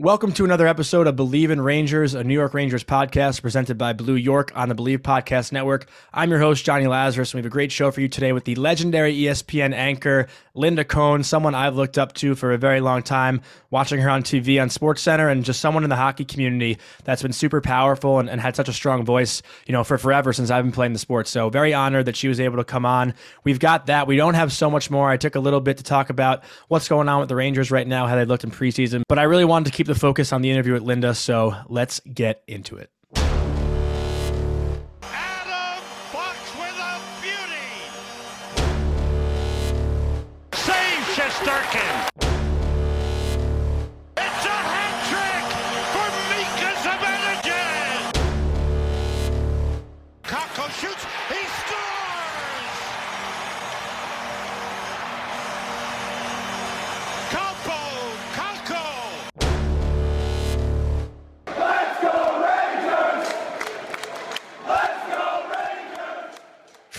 Welcome to another episode of Bleav in Rangers, a New York Rangers podcast presented by Blue York on the Bleav Podcast Network. I'm your host, Johnny Lazarus, and we have a great show for you today with the legendary ESPN anchor, Linda Cohn, someone I've looked up to for a very long time, watching her on TV on Sports Center, and just someone in the hockey community that's been super powerful and, and had such a strong voice, you know, for forever since I've been playing the sport. So very honored that she was able to come on. We've got that. We don't have so much more. I took a little bit to talk about what's going on with the Rangers right now, how they looked in preseason, but I really wanted to keep the focus on the interview with Linda. So let's get into it. Adam Fox with a beauty. Save Shesterkin. It's a hat trick for Mika Zibanejad. Kakko shoots. He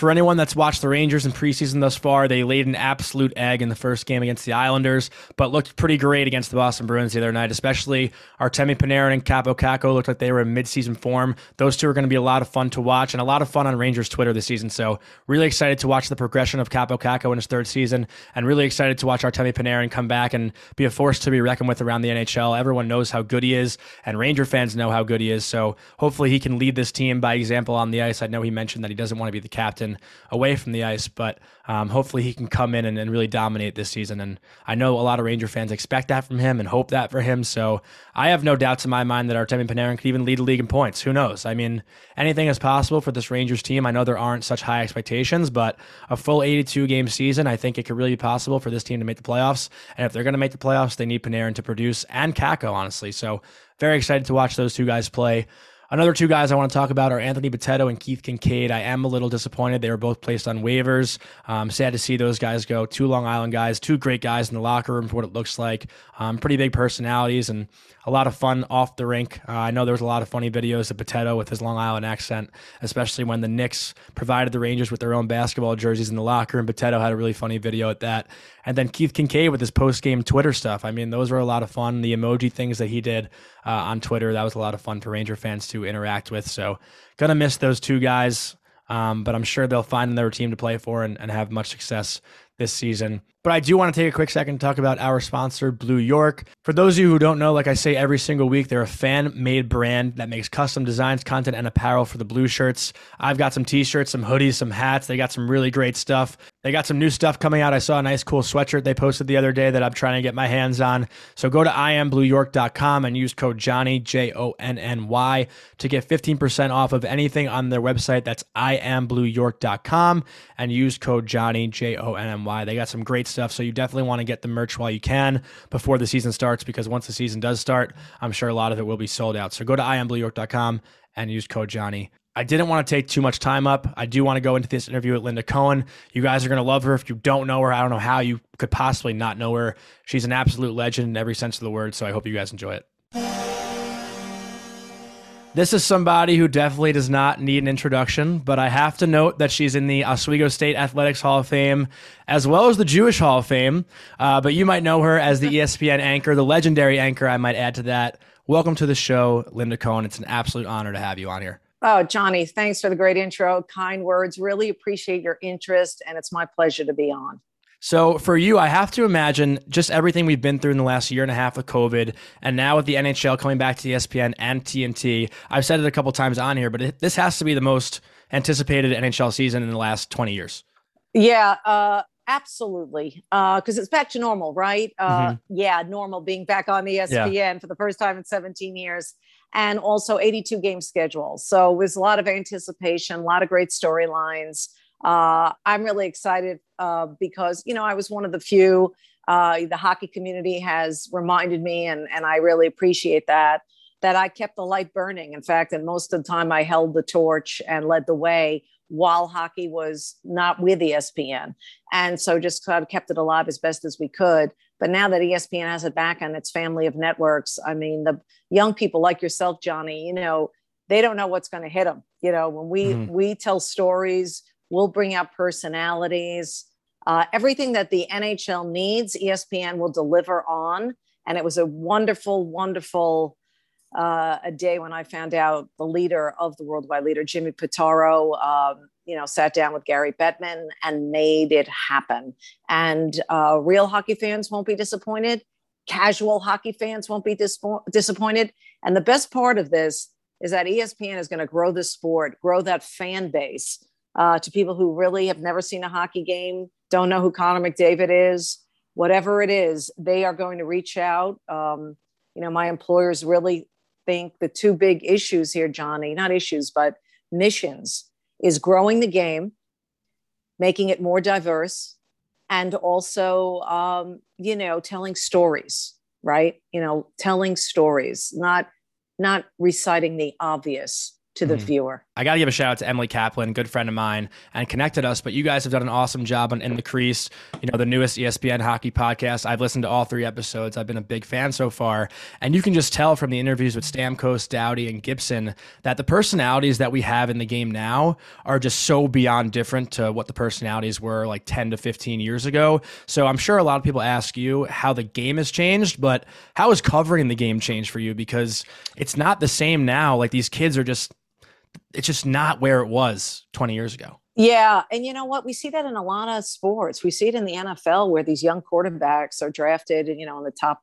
For anyone that's watched the Rangers in preseason thus far, they laid an absolute egg in the first game against the Islanders, but looked pretty great against the Boston Bruins the other night, especially Artemi Panarin and Kaapo Kakko looked like they were in midseason form. Those two are going to be a lot of fun to watch and a lot of fun on Rangers Twitter this season. So really excited to watch the progression of Kaapo Kakko in his third season and really excited to watch Artemi Panarin come back and be a force to be reckoned with around the NHL. Everyone knows how good he is and Ranger fans know how good he is. So hopefully he can lead this team by example on the ice. I know he mentioned that he doesn't want to be the captain away from the ice, but um, hopefully he can come in and, and really dominate this season. And I know a lot of Ranger fans expect that from him and hope that for him. So I have no doubts in my mind that Artemi Panarin could even lead the league in points. Who knows? I mean, anything is possible for this Rangers team. I know there aren't such high expectations, but a full 82 game season, I think it could really be possible for this team to make the playoffs. And if they're going to make the playoffs, they need Panarin to produce and Kakko, honestly. So very excited to watch those two guys play. Another two guys I want to talk about are Anthony Bitetto and Keith Kinkaid. I am a little disappointed. They were both placed on waivers. Um, sad to see those guys go. Two Long Island guys, two great guys in the locker room for what it looks like. Um, pretty big personalities and a lot of fun off the rink. Uh, I know there was a lot of funny videos of Potato with his Long Island accent, especially when the Knicks provided the Rangers with their own basketball jerseys in the locker room. Potato had a really funny video at that. And then Keith Kinkaid with his post game Twitter stuff. I mean, those were a lot of fun. The emoji things that he did uh, on Twitter, that was a lot of fun for Ranger fans to interact with. So, gonna miss those two guys, um, but I'm sure they'll find another team to play for and, and have much success this season. But I do want to take a quick second to talk about our sponsor, Blue York. For those of you who don't know, like I say every single week, they're a fan made brand that makes custom designs, content, and apparel for the blue shirts. I've got some t shirts, some hoodies, some hats. They got some really great stuff. They got some new stuff coming out. I saw a nice, cool sweatshirt they posted the other day that I'm trying to get my hands on. So go to iamblueyork.com and use code Johnny, J O N N Y, to get 15% off of anything on their website. That's iamblueyork.com and use code Johnny, J O N N Y. They got some great stuff. So you definitely want to get the merch while you can before the season starts because once the season does start, I'm sure a lot of it will be sold out. So go to iamblueyork.com and use code Johnny. I didn't want to take too much time up. I do want to go into this interview with Linda Cohn. You guys are going to love her. If you don't know her, I don't know how you could possibly not know her. She's an absolute legend in every sense of the word. So I hope you guys enjoy it. This is somebody who definitely does not need an introduction, but I have to note that she's in the Oswego State Athletics Hall of Fame as well as the Jewish Hall of Fame. Uh, but you might know her as the ESPN anchor, the legendary anchor, I might add to that. Welcome to the show, Linda Cohn. It's an absolute honor to have you on here. Oh, Johnny, thanks for the great intro, kind words. Really appreciate your interest, and it's my pleasure to be on. So for you, I have to imagine just everything we've been through in the last year and a half with COVID, and now with the NHL coming back to ESPN and TNT. I've said it a couple times on here, but it, this has to be the most anticipated NHL season in the last 20 years. Yeah, uh, absolutely. Because it's back to normal, right? Uh, Yeah, normal being back on ESPN for the first time in 17 years. And also 82 game schedule. So it was a lot of anticipation, a lot of great storylines. Uh, I'm really excited uh, because, you know, I was one of the few. Uh, the hockey community has reminded me, and, and I really appreciate that, that I kept the light burning. In fact, and most of the time I held the torch and led the way while hockey was not with ESPN. And so just kind of kept it alive as best as we could. But now that ESPN has it back on its family of networks, I mean, the young people like yourself, Johnny, you know, they don't know what's going to hit them. You know, when we Mhm. we tell stories, We'll bring out personalities. Uh, everything that the NHL needs, ESPN will deliver on. And it was a wonderful, wonderful uh, a day when I found out the leader of the worldwide leader, Jimmy Pitaro, um, you know, sat down with Gary Bettman and made it happen. And uh, real hockey fans won't be disappointed. Casual hockey fans won't be dis- disappointed. And the best part of this is that ESPN is going to grow the sport, grow that fan base uh, to people who really have never seen a hockey game, don't know who Connor McDavid is, whatever it is, they are going to reach out. Um, you know, my employers really think the two big issues here, Johnny, not issues, but missions, is growing the game, making it more diverse, and also, um, you know, telling stories, right? You know, telling stories, not not reciting the obvious to the mm-hmm. viewer. I got to give a shout out to Emily Kaplan, good friend of mine, and connected us. But you guys have done an awesome job on In the Crease, you know, the newest ESPN hockey podcast. I've listened to all three episodes. I've been a big fan so far. And you can just tell from the interviews with Stamkos, Doughty, and Gibson that the personalities that we have in the game now are just so beyond different to what the personalities were like 10 to 15 years ago. So I'm sure a lot of people ask you how the game has changed, but how has covering the game changed for you? Because it's not the same now. Like these kids are just it's just not where it was 20 years ago. Yeah. And you know what? We see that in a lot of sports. We see it in the NFL where these young quarterbacks are drafted, you know, in the top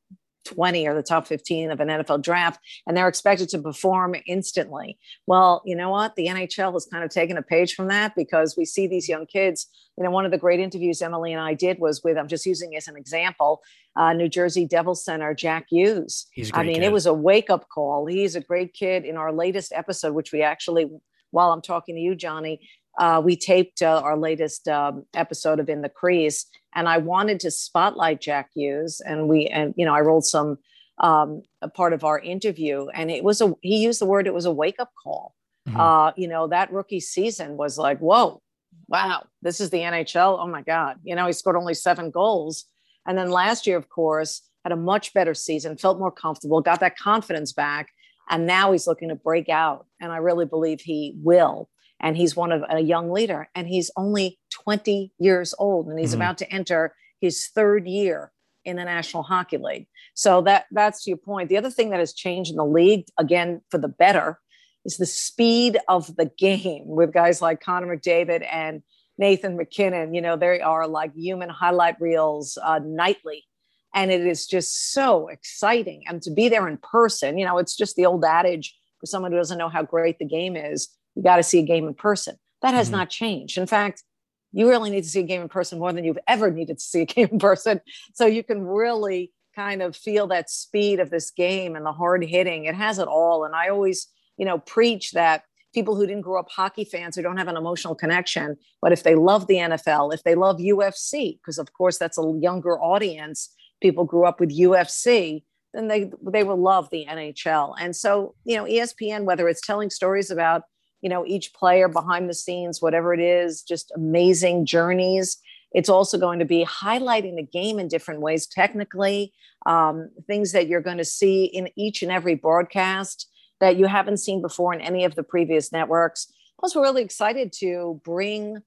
20 or the top 15 of an NFL draft, and they're expected to perform instantly. Well, you know what? The NHL has kind of taken a page from that because we see these young kids. You know, one of the great interviews Emily and I did was with, I'm just using as an example, uh, New Jersey Devils center Jack Hughes. He's I mean, kid. it was a wake up call. He's a great kid. In our latest episode, which we actually, while I'm talking to you, Johnny, uh, we taped uh, our latest um, episode of In the Crease, and I wanted to spotlight Jack Hughes, and we, and you know, I rolled some um, a part of our interview, and it was a he used the word it was a wake up call. Mm-hmm. Uh, you know, that rookie season was like, whoa, wow, this is the NHL. Oh my God, you know, he scored only seven goals, and then last year, of course, had a much better season, felt more comfortable, got that confidence back, and now he's looking to break out, and I really believe he will and he's one of a young leader and he's only 20 years old and he's mm-hmm. about to enter his third year in the National Hockey League. So that that's your point. The other thing that has changed in the league again for the better is the speed of the game with guys like Connor McDavid and Nathan MacKinnon. You know, they are like human highlight reels uh, nightly. And it is just so exciting. And to be there in person, you know, it's just the old adage for someone who doesn't know how great the game is you got to see a game in person. That has mm-hmm. not changed. In fact, you really need to see a game in person more than you've ever needed to see a game in person. So you can really kind of feel that speed of this game and the hard hitting. It has it all. And I always, you know, preach that people who didn't grow up hockey fans who don't have an emotional connection, but if they love the NFL, if they love UFC, because of course that's a younger audience, people grew up with UFC, then they they will love the NHL. And so, you know, ESPN, whether it's telling stories about you know each player behind the scenes whatever it is just amazing journeys. It's also going to be highlighting the game in different ways technically um, things that you're going to see in each and every broadcast that you haven't seen before in any of the previous networks. Plus we're really excited to bring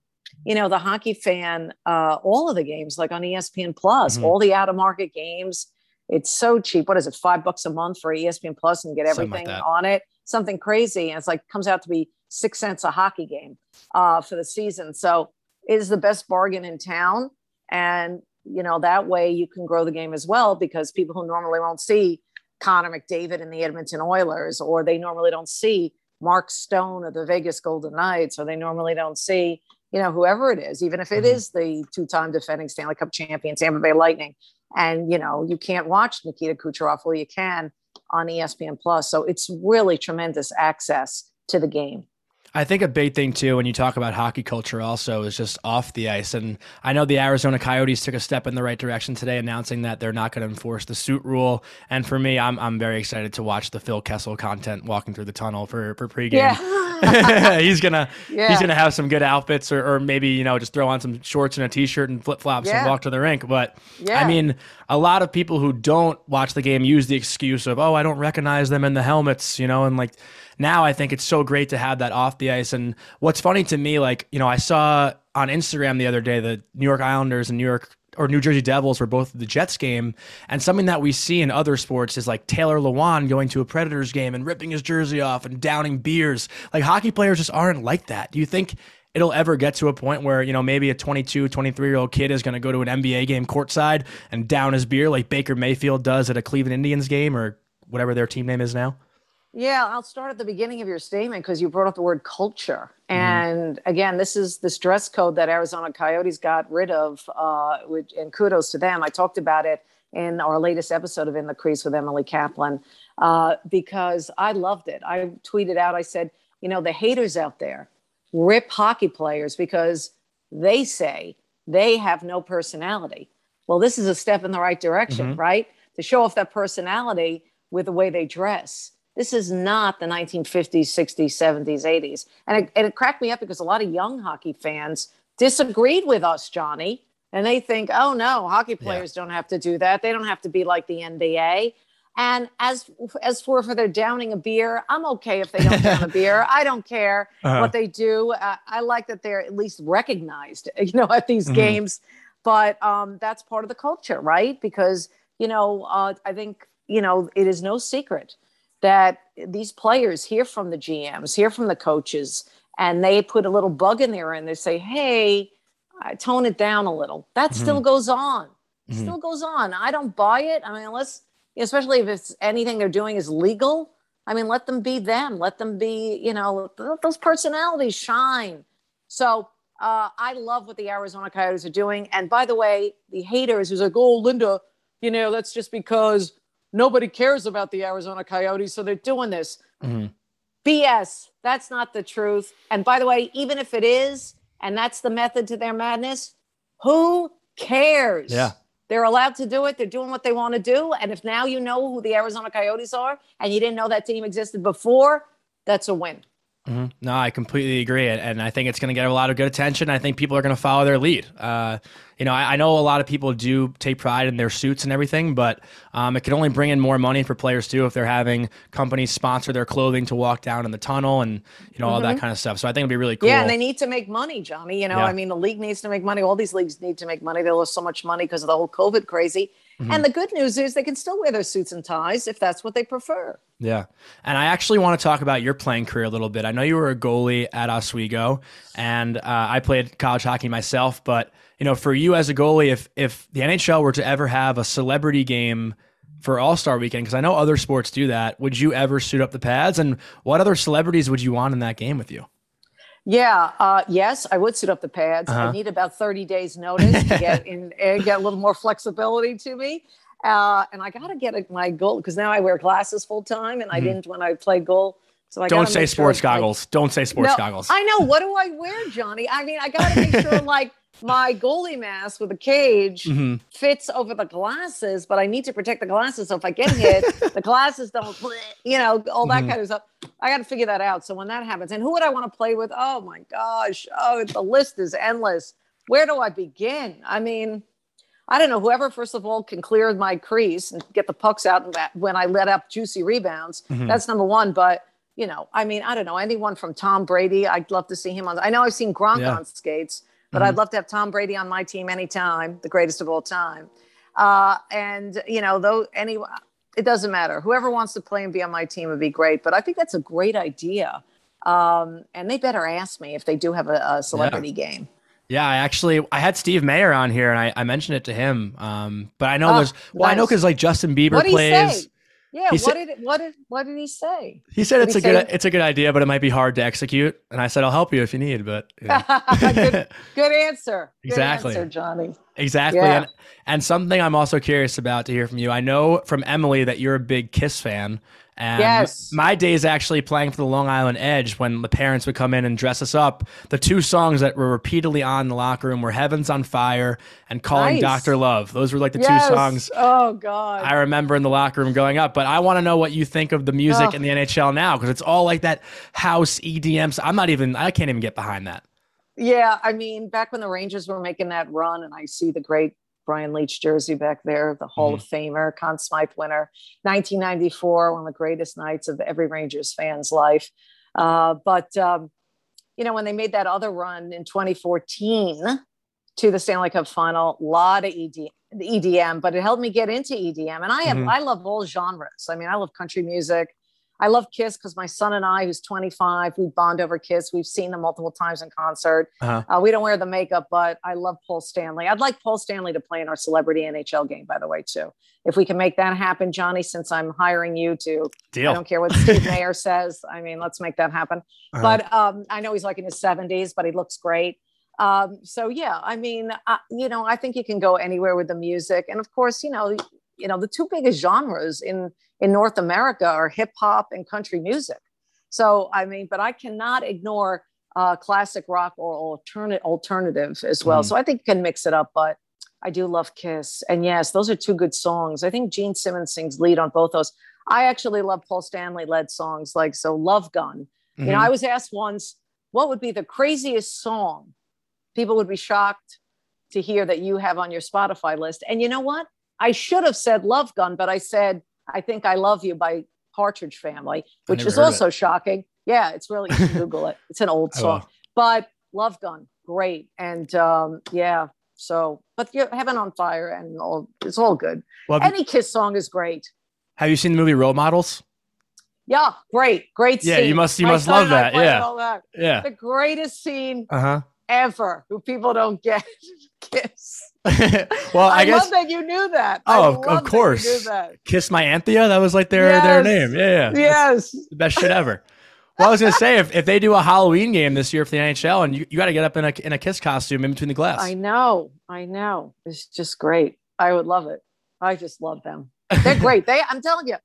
you know the hockey fan uh, all of the games like on espn plus mm-hmm. all the out of market games. It's so cheap. What is it five bucks a month for espn plus and get everything like on it? Something crazy. And it's like comes out to be six cents a hockey game uh, for the season. So it is the best bargain in town. And, you know, that way you can grow the game as well because people who normally won't see Connor McDavid in the Edmonton Oilers, or they normally don't see Mark Stone of the Vegas Golden Knights, or they normally don't see, you know, whoever it is, even if it mm-hmm. is the two time defending Stanley Cup champion, Tampa Bay Lightning. And, you know, you can't watch Nikita Kucherov, well, you can on ESPN Plus. So it's really tremendous access to the game. I think a big thing too when you talk about hockey culture also is just off the ice. And I know the Arizona Coyotes took a step in the right direction today, announcing that they're not going to enforce the suit rule. And for me, I'm I'm very excited to watch the Phil Kessel content walking through the tunnel for for pregame. Yeah. he's gonna yeah. he's gonna have some good outfits, or, or maybe you know just throw on some shorts and a t-shirt and flip flops yeah. and walk to the rink. But I mean, a lot of people who don't watch the game use the excuse of oh I don't recognize them in the helmets, you know, and like now I think it's so great to have that off the ice. And what's funny to me, like, you know, I saw on Instagram the other day the New York Islanders and New York or New Jersey Devils were both the Jets game. And something that we see in other sports is like Taylor Lewan going to a Predators game and ripping his jersey off and downing beers. Like hockey players just aren't like that. Do you think it'll ever get to a point where, you know, maybe a 22, 23 year old kid is going to go to an NBA game courtside and down his beer like Baker Mayfield does at a Cleveland Indians game or whatever their team name is now? Yeah, I'll start at the beginning of your statement because you brought up the word culture. Mm-hmm. And again, this is this dress code that Arizona Coyotes got rid of, uh, which, and kudos to them. I talked about it in our latest episode of In the Crease with Emily Kaplan uh, because I loved it. I tweeted out, I said, you know, the haters out there rip hockey players because they say they have no personality. Well, this is a step in the right direction, mm-hmm. right? To show off that personality with the way they dress this is not the 1950s, 60s, 70s, 80s. And it, and it cracked me up because a lot of young hockey fans disagreed with us, Johnny. And they think, oh no, hockey players yeah. don't have to do that. They don't have to be like the NBA. And as as for for their downing a beer, I'm okay if they don't down a beer. I don't care uh-huh. what they do. Uh, I like that they're at least recognized, you know, at these mm-hmm. games. But um, that's part of the culture, right? Because you know, uh, I think you know it is no secret that these players hear from the GMs, hear from the coaches, and they put a little bug in there and they say, hey, tone it down a little. That mm-hmm. still goes on. Mm-hmm. Still goes on. I don't buy it. I mean, unless, especially if it's anything they're doing is legal. I mean, let them be them. Let them be, you know, let those personalities shine. So uh, I love what the Arizona Coyotes are doing. And by the way, the haters who's like, oh, Linda, you know, that's just because nobody cares about the Arizona Coyotes, so they're doing this. Mm-hmm. BS. That's not the truth. And by the way, even if it is, and that's the method to their madness, who cares? Yeah. They're allowed to do it. They're doing what they want to do. And if now you know who the Arizona Coyotes are and you didn't know that team existed before, that's a win. Mm-hmm. No, I completely agree, and I think it's going to get a lot of good attention. I think people are going to follow their lead. Uh, you know, I, I, know a lot of people do take pride in their suits and everything, but um, it can only bring in more money for players too if they're having companies sponsor their clothing to walk down in the tunnel and you know mm-hmm. all that mm-hmm. kind of stuff. So I think it'd be really cool. Yeah, and they need to make money, Johnny. You know, yeah. I mean, the league needs to make money. All these leagues need to make money. They lost so much money because of the whole COVID crazy. Mm-hmm. And the good news is they can still wear their suits and ties if that's what they prefer. Yeah. And I actually want to talk about your playing career a little bit. I know you were a goalie at Oswego, and uh, I played college hockey myself. But, you know, for you as a goalie, if, if the NHL were to ever have a celebrity game for All Star weekend, because I know other sports do that, would you ever suit up the pads? And what other celebrities would you want in that game with you? Yeah, uh, yes, I would suit up the pads. Uh-huh. I need about 30 days notice to get in and get a little more flexibility to me. Uh, and I got to get a, my goal because now I wear glasses full time, and mm-hmm. I didn't when I played goal. So I don't say sports sure goggles. Like, don't say sports no, goggles. I know. What do I wear, Johnny? I mean, I got to make sure like my goalie mask with a cage mm-hmm. fits over the glasses, but I need to protect the glasses. So if I get hit, the glasses don't, you know, all that mm-hmm. kind of stuff. I got to figure that out. So when that happens, and who would I want to play with? Oh my gosh. Oh, the list is endless. Where do I begin? I mean, I don't know. Whoever, first of all, can clear my crease and get the pucks out when I let up juicy rebounds. Mm-hmm. That's number one. But you know, I mean, I don't know anyone from Tom Brady. I'd love to see him on. I know I've seen Gronk yeah. on skates but mm-hmm. I'd love to have Tom Brady on my team anytime, the greatest of all time. Uh, and you know, though, any it doesn't matter. Whoever wants to play and be on my team would be great. But I think that's a great idea. Um, and they better ask me if they do have a, a celebrity yeah. game. Yeah, I actually I had Steve Mayer on here and I, I mentioned it to him. Um, but I know oh, there's well, nice. I know because like Justin Bieber plays. Yeah, he what said, did what did what did he say? He said it's a good it's a good idea, but it might be hard to execute. And I said I'll help you if you need. But yeah. good, good, answer. Good exactly, answer, Johnny. Exactly. Yeah. And, and something I'm also curious about to hear from you. I know from Emily that you're a big Kiss fan. And yes. my days actually playing for the Long Island Edge when the parents would come in and dress us up. The two songs that were repeatedly on in the locker room were Heaven's on Fire and Calling nice. Dr. Love. Those were like the yes. two songs oh, God. I remember in the locker room going up. But I want to know what you think of the music oh. in the NHL now because it's all like that house EDM. So I'm not even, I can't even get behind that. Yeah. I mean, back when the Rangers were making that run and I see the great Brian Leetch jersey back there, the Hall of Famer, Conn Smythe winner, 1994, one of the greatest nights of every Rangers fan's life. Uh, but um, you know, when they made that other run in 2014 to the Stanley Cup final, a lot of ED, EDM, but it helped me get into EDM. And I have, Mhm. I love all genres. I mean, I love country music. I love Kiss because my son and I, who's 25, we bond over Kiss. We've seen them multiple times in concert. Uh-huh. Uh, we don't wear the makeup, but I love Paul Stanley. I'd like Paul Stanley to play in our celebrity NHL game, by the way, too. If we can make that happen, Johnny, since I'm hiring you to, I don't care what Steve Mayer says. I mean, let's make that happen. Uh-huh. But um, I know he's like in his 70s, but he looks great. Um, so yeah, I mean, uh, you know, I think you can go anywhere with the music, and of course, you know, you know, the two biggest genres in in North America are hip hop and country music. So I mean, but I cannot ignore uh, classic rock or alternate alternative as well. Mhm. So I think you can mix it up, but. I do love Kiss. And yes, those are two good songs. I think Gene Simmons sings lead on both those. I actually love Paul Stanley led songs like so Love Gun. You know, Mhm. I was asked once, what would be the craziest song? People would be shocked to hear that you have on your Spotify list. And you know what? I should have said Love Gun, but I said, I think I Love You by Partridge Family, which is also shocking. Yeah, it's really, Google it. It's an old I song, will. but Love Gun, great. And um, yeah, so, but you're Heaven on Fire and all, it's all good. Well, Any Kiss song is great. have you seen the movie Role Models? Yeah, great, great scene Yeah, scene. you must- you My must love that, yeah. that. Yeah. The greatest scene Uh huh. ever who people don't get kiss. well, I, I, guess love that you knew that. Oh, of- course. Kiss My Anthea. That was like their their name. Yeah. yeah. That's Yes. the best shit ever. Well, I was gonna say if, if they do a Halloween game this year for the NHL and you, you got to get up in a in a Kiss costume in between the glass. I know. I know. It's just great. I would love it. I just love them. They're great. They I'm telling you.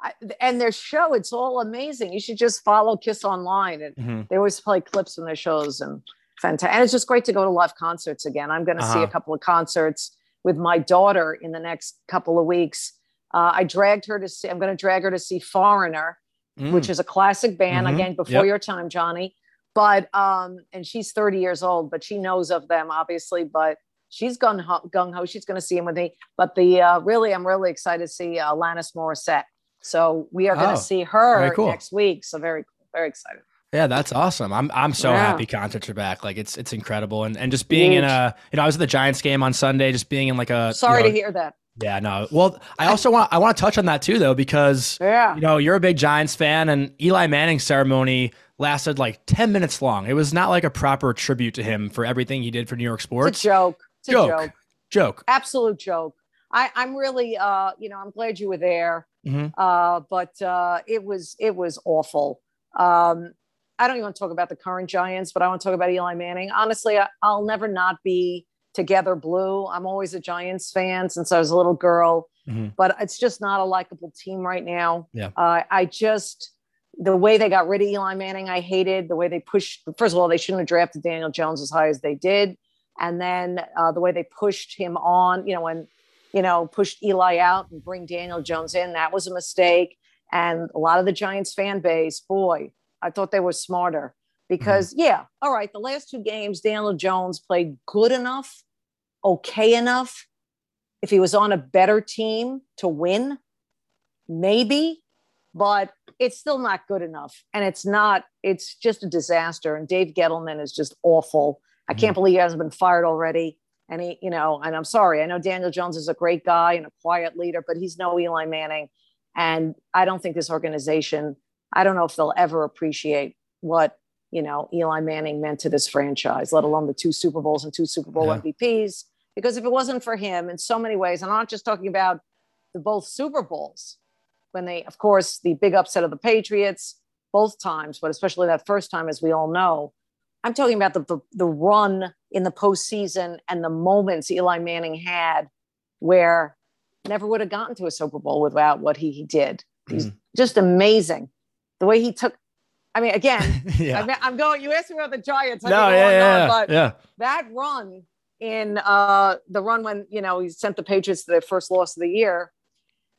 I, and their show, it's all amazing. You should just follow Kiss online. And Mhm. they always play clips from their shows and fantastic. And it's just great to go to live concerts again. I'm going to see Uh-huh. a couple of concerts with my daughter in the next couple of weeks. Uh, I dragged her to see, I'm going to drag her to see Foreigner, Mm. which is a classic band, Mhm. again, before Yep. your time, Johnny. But, um, and she's 30 years old, but she knows of them, obviously. But she's gung ho. Gung ho. She's going to see him with me. But the, uh, really, I'm really excited to see uh, Alanis Morissette. So we are going to Oh, see her cool. next week. So very, very excited. Yeah, that's awesome. I'm I'm so Yeah. happy concerts are back. Like it's it's incredible. And and just being in a you know, I was at the Giants game on Sunday, just being in like a you Sorry know- to hear that. Yeah, no. Well, I also want I want to touch on that too though, because Yeah. you know, you're a big Giants fan and Eli Manning ceremony lasted like 10 minutes long. It was not like a proper tribute to him for everything he did for New York It's sports. a joke. It's a Joke. joke. Joke. Absolute joke. I, I'm really, uh, you know, I'm glad you were there. Mhm. Uh, but uh, it was, it was awful. Um, I don't even want to talk about the current Giants, but I want to talk about Eli Manning. Honestly, I, I'll never not be together blue. I'm always a Giants fan since I was a little girl, Mhm. but it's just not a likable team right now. Yeah. Uh, I just, the way they got rid of Eli Manning, I hated the way they pushed. First of all, they shouldn't have drafted Daniel Jones as high as they did. And then uh, the way they pushed him on, you know, and, you know, pushed Eli out and bring Daniel Jones in, that was a mistake. And a lot of the Giants fan base, boy, I thought they were smarter mm-hmm. because, yeah, all right, the last two games, Daniel Jones played good enough, okay enough. If he was on a better team to win, maybe, but it's still not good enough. And it's not, it's just a disaster. And Dave Gettleman is just awful. I mm-hmm. can't believe he hasn't been fired already. And he, you know, and I'm sorry, I know Daniel Jones is a great guy and a quiet leader, but he's no Eli Manning. And I don't think this organization, I don't know if they'll ever appreciate what, you know, Eli Manning meant to this franchise, let alone the two Super Bowls and two Super Bowl Yeah. MVPs. Because if it wasn't for him in so many ways, and I'm not just talking about the both Super Bowls, when they, of course, the big upset of the Patriots both times, but especially that first time, as we all know. I'm talking about the, the, the run in the postseason and the moments Eli Manning had where never would have gotten to a Super Bowl without what he, he did. He's mm-hmm. just amazing. The way he took, I mean, again, yeah. I mean, I'm going, you asked me about the Giants. I no, go yeah, on yeah, but yeah. that run in uh, the run when you know he sent the Patriots to their first loss of the year,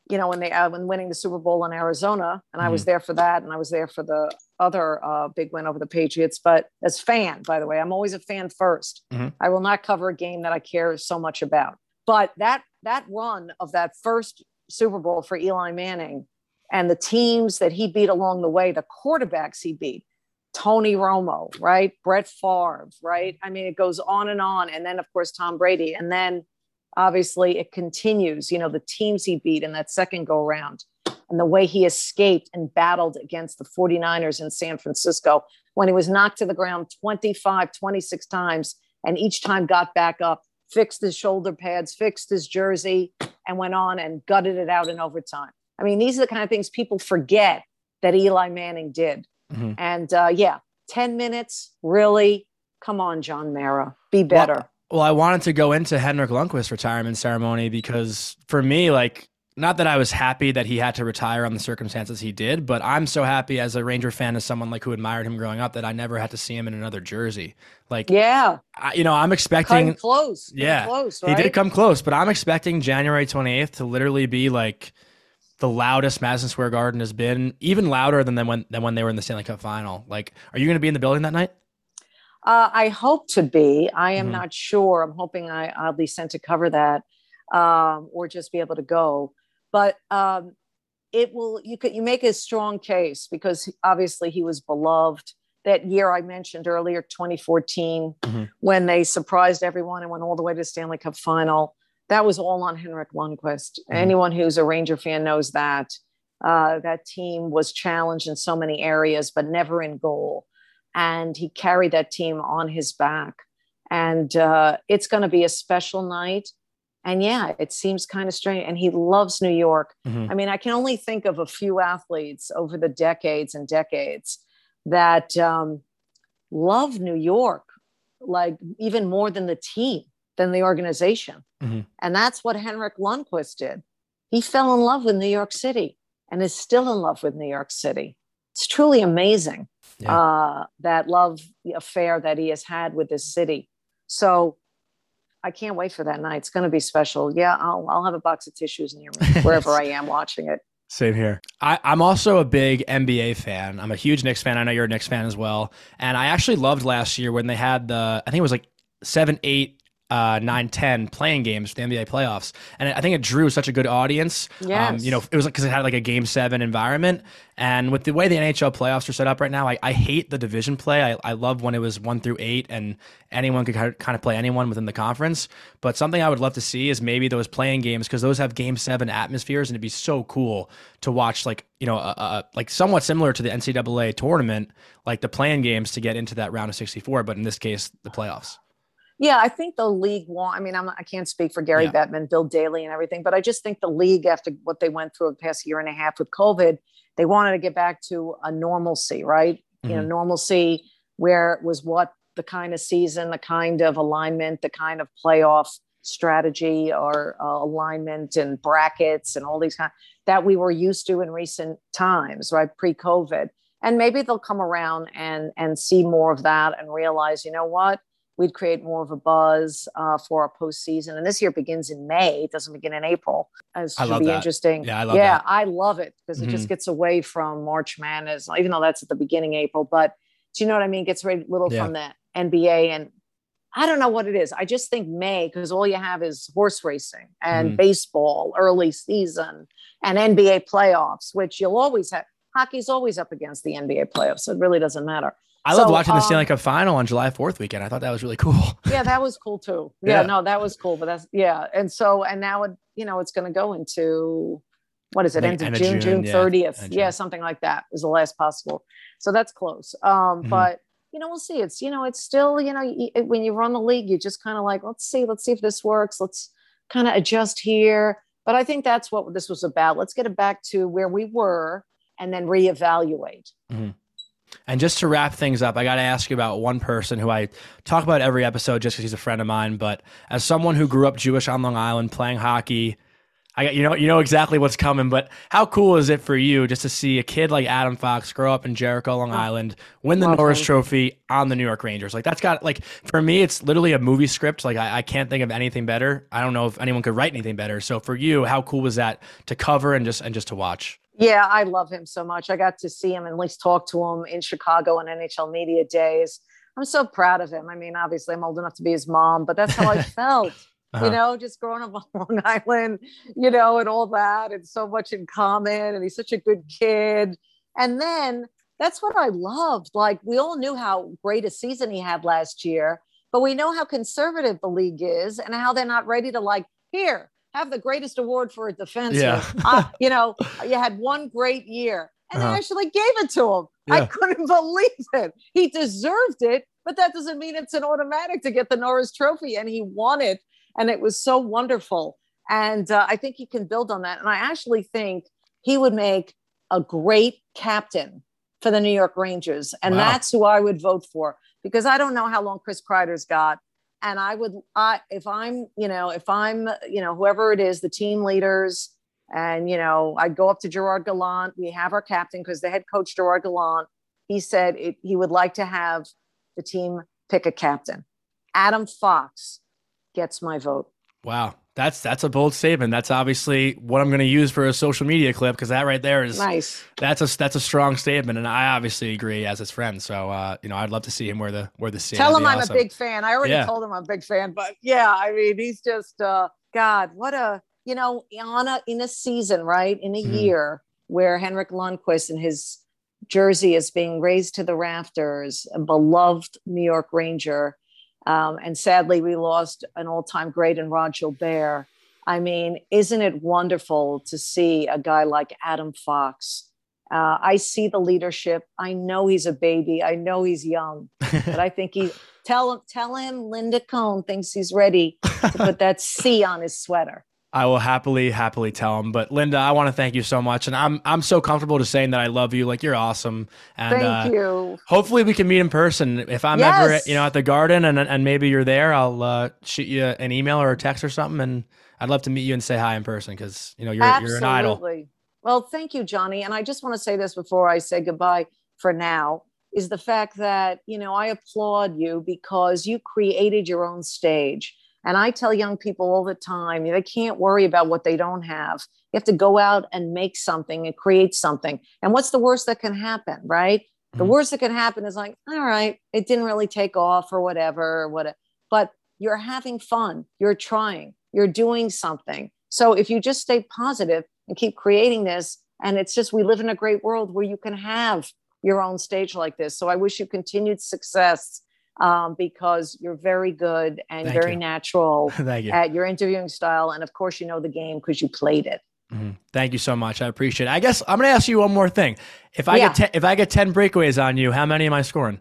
you know when they uh, when winning the Super Bowl in Arizona, and I was Mm-hmm. there for that, and I was there for the other uh, big win over the Patriots. But as fan, by the way, I'm always a fan 1st Mhm. I will not cover a game that I care so much about. but that that run of that first Super Bowl for Eli Manning and the teams that he beat along the way, the quarterbacks he beat, Tony Romo, right? Brett Favre, right? I mean, it goes on and on. And then, of course, Tom Brady. And then obviously it continues, you know, the teams he beat in that second go round and the way he escaped and battled against the 49ers in San Francisco when he was knocked to the ground 25, 26 times and each time got back up, fixed his shoulder pads, fixed his jersey, and went on and gutted it out in overtime. I mean, these are the kind of things people forget that Eli Manning did. Mm-hmm. And uh, yeah, 10 minutes, really? Come on, John Mara, be better. Well, well, I wanted to go into Henrik Lundqvist's retirement ceremony because for me, like, not that I was happy that he had to retire on the circumstances he did, but I'm so happy as a Ranger fan, as someone like who admired him growing up, that I never had to see him in another jersey. Like, yeah, I, you know, I'm expecting come close. Yeah, close. Right? He did come close, but I'm expecting January 28th to literally be like the loudest Madison Square Garden has been, even louder than when than when they were in the Stanley Cup Final. Like, are you going to be in the building that night? Uh, I hope to be. I am mm-hmm. not sure. I'm hoping I, I'll be sent to cover that, um, or just be able to go but um, it will you could you make a strong case because obviously he was beloved that year I mentioned earlier, 2014, mm-hmm. when they surprised everyone and went all the way to the Stanley Cup final. That was all on Henrik Lundqvist. Mm-hmm. Anyone who's a Ranger fan knows that. Uh, that team was challenged in so many areas, but never in goal. And he carried that team on his back. And uh, it's going to be a special night. And yeah, it seems kind of strange. And he loves New York. Mm-hmm. I mean, I can only think of a few athletes over the decades and decades that um, love New York, like even more than the team, than the organization. Mm-hmm. And that's what Henrik Lundqvist did. He fell in love with New York City and is still in love with New York City. It's truly amazing yeah. uh, that love affair that he has had with this city. So I can't wait for that night. It's going to be special. Yeah, I'll, I'll have a box of tissues near me wherever I am watching it. Same here. I, am also a big NBA fan. I'm a huge Knicks fan. I know you're a Knicks fan as well. And I actually loved last year when they had the, I think it was like seven, eight uh, 9 10 play-in games for the NBA playoffs. And I think it drew such a good audience. Yes. Um, you know, it was because it had like a game seven environment. And with the way the NHL playoffs are set up right now, I, I hate the division play. I, I love when it was one through eight and anyone could kind of play anyone within the conference. But something I would love to see is maybe those play-in games because those have game seven atmospheres and it'd be so cool to watch, like, you know, a, a, like somewhat similar to the NCAA tournament, like the play-in games to get into that round of 64, but in this case, the playoffs. Yeah, I think the league want. I mean, I'm, I can't speak for Gary yeah. Bettman, Bill Daly, and everything, but I just think the league, after what they went through the past year and a half with COVID, they wanted to get back to a normalcy, right? Mm-hmm. You know, mm-hmm. normalcy where it was what the kind of season, the kind of alignment, the kind of playoff strategy or uh, alignment and brackets and all these kind that we were used to in recent times, right? Pre-COVID, and maybe they'll come around and and see more of that and realize, you know what? We'd create more of a buzz uh, for our postseason. And this year begins in May; it doesn't begin in April. It should be that. interesting. Yeah, I love yeah, that. I love it because mm-hmm. it just mm-hmm. gets away from March Madness, even though that's at the beginning April. But do you know what I mean? It gets a little yeah. from the NBA and. I don't know what it is. I just think May because all you have is horse racing and mm-hmm. baseball, early season, and NBA playoffs, which you'll always have. Hockey's always up against the NBA playoffs, so it really doesn't matter. I so, loved watching the Stanley um, Cup final on July 4th weekend. I thought that was really cool. yeah, that was cool too. Yeah, yeah, no, that was cool. But that's yeah. And so and now it, you know, it's gonna go into what is it, end of end June, June, 30th. Yeah, yeah, something like that is the last possible. So that's close. Um, mm-hmm. but you know, we'll see. It's you know, it's still, you know, when you run the league, you just kind of like, let's see, let's see if this works. Let's kind of adjust here. But I think that's what this was about. Let's get it back to where we were and then reevaluate. Mm-hmm. And just to wrap things up, I got to ask you about one person who I talk about every episode just because he's a friend of mine. But as someone who grew up Jewish on Long Island playing hockey, I got you know you know exactly what's coming. But how cool is it for you just to see a kid like Adam Fox grow up in Jericho, Long oh, Island, win the Norris Trophy on the New York Rangers? Like that's got like for me, it's literally a movie script. Like I, I can't think of anything better. I don't know if anyone could write anything better. So for you, how cool was that to cover and just and just to watch? Yeah, I love him so much. I got to see him and at least talk to him in Chicago on NHL Media Days. I'm so proud of him. I mean, obviously, I'm old enough to be his mom, but that's how I felt. uh-huh. you know, just growing up on Long Island, you know, and all that, and so much in common. And he's such a good kid. And then that's what I loved. Like, we all knew how great a season he had last year, but we know how conservative the league is and how they're not ready to, like, here, have the greatest award for a defenseman. Yeah. uh, you know, you had one great year. And uh-huh. they actually gave it to him. Yeah. I couldn't believe it. He deserved it, but that doesn't mean it's an automatic to get the Norris Trophy. And he won it, and it was so wonderful. And uh, I think he can build on that. And I actually think he would make a great captain for the New York Rangers, and wow. that's who I would vote for because I don't know how long Chris Kreider's got. And I would, I if I'm, you know, if I'm, you know, whoever it is, the team leaders, and, you know, I'd go up to Gerard Gallant. We have our captain because the head coach, Gerard Gallant, he said it, he would like to have the team pick a captain. Adam Fox gets my vote. Wow. That's that's a bold statement. That's obviously what I'm going to use for a social media clip because that right there is nice. That's a that's a strong statement, and I obviously agree as his friend. So uh, you know, I'd love to see him where the where the Tell him I'm awesome. a big fan. I already yeah. told him I'm a big fan, but yeah, I mean, he's just uh, God. What a you know, on a, in a season, right, in a mm-hmm. year where Henrik Lundqvist and his jersey is being raised to the rafters, a beloved New York Ranger, um, and sadly we lost an all-time great in Rod Gilbert. I mean, isn't it wonderful to see a guy like Adam Fox? Uh, I see the leadership. I know he's a baby. I know he's young, but I think he tell him tell him Linda Cohn thinks he's ready to put that C on his sweater. I will happily, happily tell him. But Linda, I want to thank you so much, and I'm I'm so comfortable to saying that I love you. Like you're awesome. And thank uh, you. Hopefully, we can meet in person. If I'm yes. ever, you know, at the garden, and and maybe you're there, I'll uh, shoot you an email or a text or something, and I'd love to meet you and say hi in person because you know you're Absolutely. you're an idol. Well, thank you, Johnny. And I just want to say this before I say goodbye for now is the fact that you know I applaud you because you created your own stage and I tell young people all the time, they can't worry about what they don't have. You have to go out and make something and create something. And what's the worst that can happen, right? Mm-hmm. The worst that can happen is like, all right, it didn't really take off or whatever, or whatever. But you're having fun, you're trying, you're doing something. So if you just stay positive and keep creating this, and it's just we live in a great world where you can have your own stage like this. So I wish you continued success um, because you're very good and Thank very you. natural you. at your interviewing style. And of course, you know the game because you played it. Mm-hmm. Thank you so much. I appreciate it. I guess I'm going to ask you one more thing. If I yeah. get ten, if I get ten breakaways on you, how many am I scoring?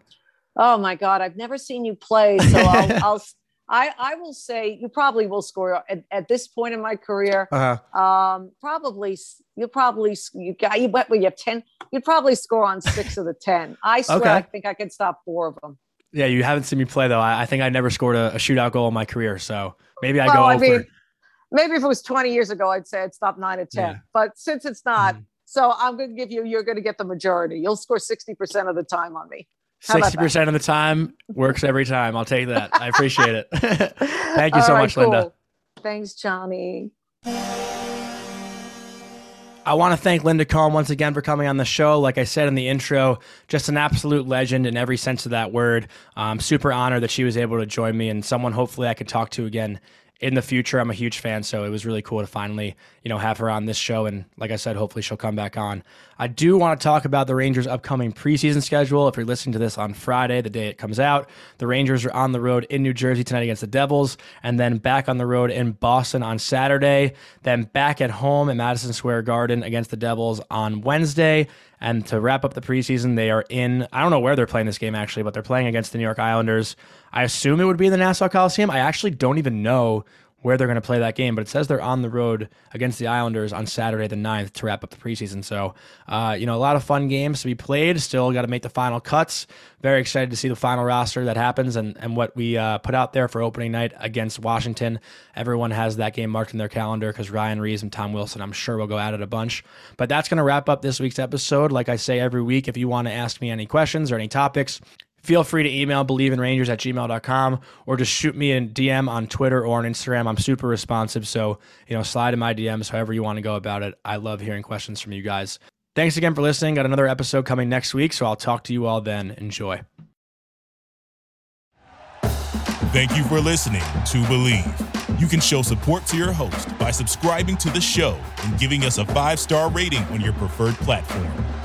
Oh my God, I've never seen you play, so I'll, I'll I, I will say you probably will score at, at this point in my career. Uh-huh. Um, probably you probably you got you, you have ten. You'd probably score on six of the ten. I swear, okay. I think I can stop four of them. Yeah, you haven't seen me play though. I, I think I never scored a, a, shootout goal in my career, so maybe I well, go I over. Mean, maybe if it was 20 years ago, I'd say I'd stop nine to 10. Yeah. But since it's not, mm-hmm. so I'm going to give you. You're going to get the majority. You'll score 60 percent of the time on me. Sixty percent of the time works every time. I'll take that. I appreciate it. Thank you so right, much, cool. Linda. Thanks, Johnny. I want to thank Linda Cohn once again for coming on the show. Like I said in the intro, just an absolute legend in every sense of that word. I'm super honored that she was able to join me and someone hopefully I could talk to again in the future. I'm a huge fan, so it was really cool to finally, you know, have her on this show. And like I said, hopefully she'll come back on. I do want to talk about the Rangers' upcoming preseason schedule. If you're listening to this on Friday, the day it comes out, the Rangers are on the road in New Jersey tonight against the Devils, and then back on the road in Boston on Saturday, then back at home at Madison Square Garden against the Devils on Wednesday. And to wrap up the preseason, they are in, I don't know where they're playing this game actually, but they're playing against the New York Islanders I assume it would be in the Nassau Coliseum. I actually don't even know where they're going to play that game, but it says they're on the road against the Islanders on Saturday the 9th to wrap up the preseason. So, uh, you know, a lot of fun games to be played. Still got to make the final cuts. Very excited to see the final roster that happens and, and what we uh, put out there for opening night against Washington. Everyone has that game marked in their calendar because Ryan Reaves and Tom Wilson, I'm sure, will go at it a bunch. But that's going to wrap up this week's episode. Like I say every week, if you want to ask me any questions or any topics, feel free to email believeinrangers at gmail.com or just shoot me a DM on Twitter or on Instagram. I'm super responsive. So, you know, slide in my DMs however you want to go about it. I love hearing questions from you guys. Thanks again for listening. Got another episode coming next week. So I'll talk to you all then. Enjoy. Thank you for listening to Bleav. You can show support to your host by subscribing to the show and giving us a five star rating on your preferred platform.